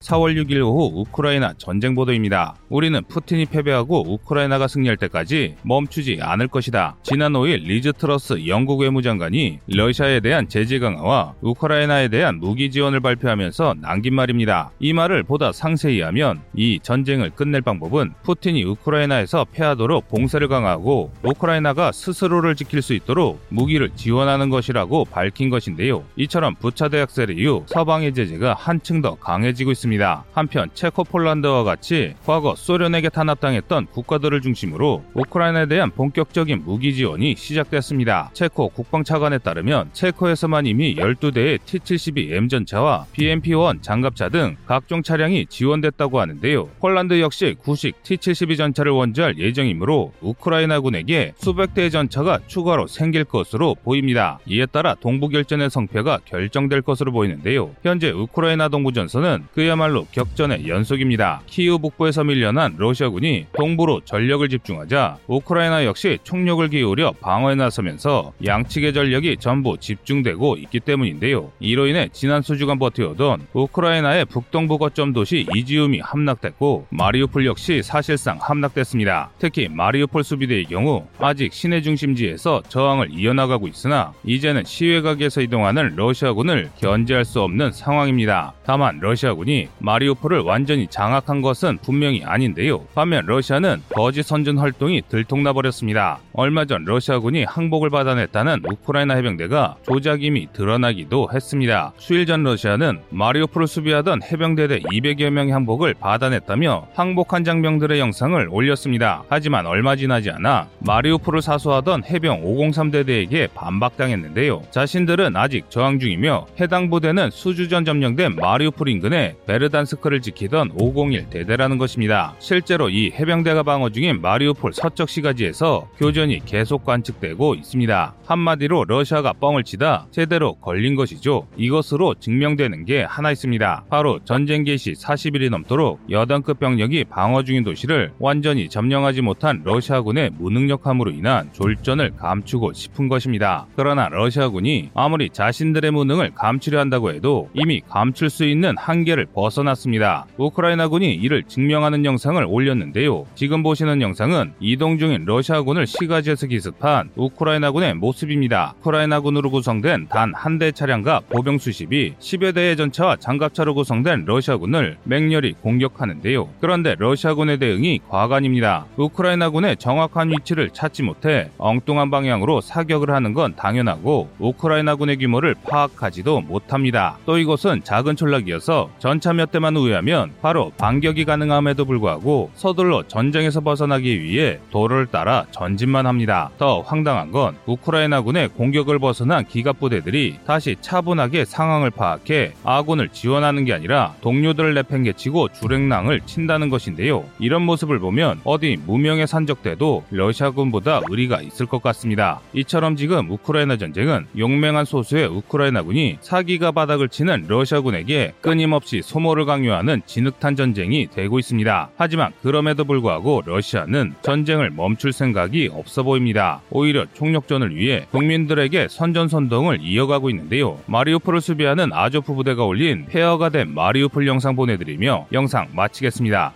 4월 6일 오후 우크라이나 전쟁 보도입니다. 우리는 푸틴이 패배하고 우크라이나가 승리할 때까지 멈추지 않을 것이다. 지난 5일 리즈 트러스 영국 외무장관이 러시아에 대한 제재 강화와 우크라이나에 대한 무기 지원을 발표하면서 남긴 말입니다. 이 말을 보다 상세히 하면 이 전쟁을 끝낼 방법은 푸틴이 우크라이나에서 패하도록 봉쇄를 강화하고 우크라이나가 스스로를 지킬 수 있도록 무기를 지원하는 것이라고 밝힌 것인데요. 이처럼 부차 대학살 이후 서방의 제재가 한층 더 강해지고 있습니다. 있습니다. 한편 체코 폴란드와 같이 과거 소련에게 탄압당했던 국가들을 중심으로 우크라이나에 대한 본격적인 무기 지원이 시작됐습니다. 체코 국방 차관에 따르면 체코에서만 이미 12대의 T-72M 전차와 BMP-1 장갑차 등 각종 차량이 지원됐다고 하는데요. 폴란드 역시 구식 T-72 전차를 원주할 예정이므로 우크라이나군에게 수백 대의 전차가 추가로 생길 것으로 보입니다. 이에 따라 동부결전의 성패가 결정될 것으로 보이는데요. 현재 우크라이나 동부 전선은 그야말로 그야말로 격전의 연속입니다. 키우 북부에서 밀려난 러시아군이 동부로 전력을 집중하자 우크라이나 역시 총력을 기울여 방어에 나서면서 양측의 전력이 전부 집중되고 있기 때문인데요. 이로 인해 지난 수주간 버텨오던 우크라이나의 북동부 거점 도시 이지움이 함락됐고 마리우폴 역시 사실상 함락됐습니다. 특히 마리우폴 수비대의 경우 아직 시내 중심지에서 저항을 이어나가고 있으나 이제는 시외각에서 이동하는 러시아군을 견제할 수 없는 상황입니다. 다만 러시아군이 마리오폴을 완전히 장악한 것은 분명히 아닌데요. 반면 러시아는 거짓 선전 활동이 들통나 버렸습니다. 얼마 전 러시아군이 항복을 받아냈다는 우크라이나 해병대가 조작임이 드러나기도 했습니다. 수일 전 러시아는 마리오폴을 수비하던 해병대대 200여 명의 항복을 받아냈다며 항복한 장병들의 영상을 올렸습니다. 하지만 얼마 지나지 않아 마리오폴을 사수하던 해병 503대대에게 반박당했는데요. 자신들은 아직 저항 중이며 해당 부대는 수주 전 점령된 마리오폴 인근에 베르단스크를 지키던 501 대대라는 것입니다. 실제로 이 해병대가 방어 중인 마리우폴 서쪽 시가지에서 교전이 계속 관측되고 있습니다. 한마디로 러시아가 뻥을 치다 제대로 걸린 것이죠. 이것으로 증명되는 게 하나 있습니다. 바로 전쟁 개시 40일이 넘도록 여단급 병력이 방어 중인 도시를 완전히 점령하지 못한 러시아군의 무능력함으로 인한 졸전을 감추고 싶은 것입니다. 그러나 러시아군이 아무리 자신들의 무능을 감추려 한다고 해도 이미 감출 수 있는 한계를 벗 어났습니다. 우크라이나군이 이를 증명하는 영상을 올렸는데요. 지금 보시는 영상은 이동 중인 러시아군을 시가지에서 기습한 우크라이나군의 모습입니다. 우크라이나군으로 구성된 단 한 대 차량과 보병 수십이 10여 대의 전차와 장갑차로 구성된 러시아군을 맹렬히 공격하는데요. 그런데 러시아군의 대응이 과간입니다. 우크라이나군의 정확한 위치를 찾지 못해 엉뚱한 방향으로 사격을 하는 건 당연하고 우크라이나군의 규모를 파악하지도 못합니다. 또 이곳은 작은 촌락이어서 전차 몇 대만 우회하면 바로 반격이 가능함에도 불구하고 서둘러 전쟁에서 벗어나기 위해 도로를 따라 전진만 합니다. 더 황당한 건 우크라이나군의 공격을 벗어난 기갑 부대들이 다시 차분하게 상황을 파악해 아군을 지원하는 게 아니라 동료들을 내팽개치고 주랭랑을 친다는 것인데요. 이런 모습을 보면 어디 무명의 산적대도 러시아군보다 의리가 있을 것 같습니다. 이처럼 지금 우크라이나 전쟁은 용맹한 소수의 우크라이나군이 사기가 바닥을 치는 러시아군에게 끊임없이 소모 를 강요하는 진흙탄 전쟁이 되고 있습니다. 하지만 그럼에도 불구하고 러시아는 전쟁을 멈출 생각이 없어 보입니다. 오히려 총력전을 위해 국민들에게 선전선동을 이어가고 있는데요. 마리우폴을 수비하는 아조프 부대가 올린 폐허가 된 마리우폴 영상 보내드리며 영상 마치겠습니다.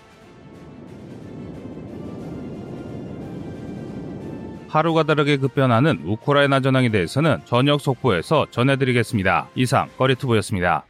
하루가 다르게 급변하는 우크라이나 전황에 대해서는 저녁 속보에서 전해드리겠습니다. 이상 꺼리투브였습니다.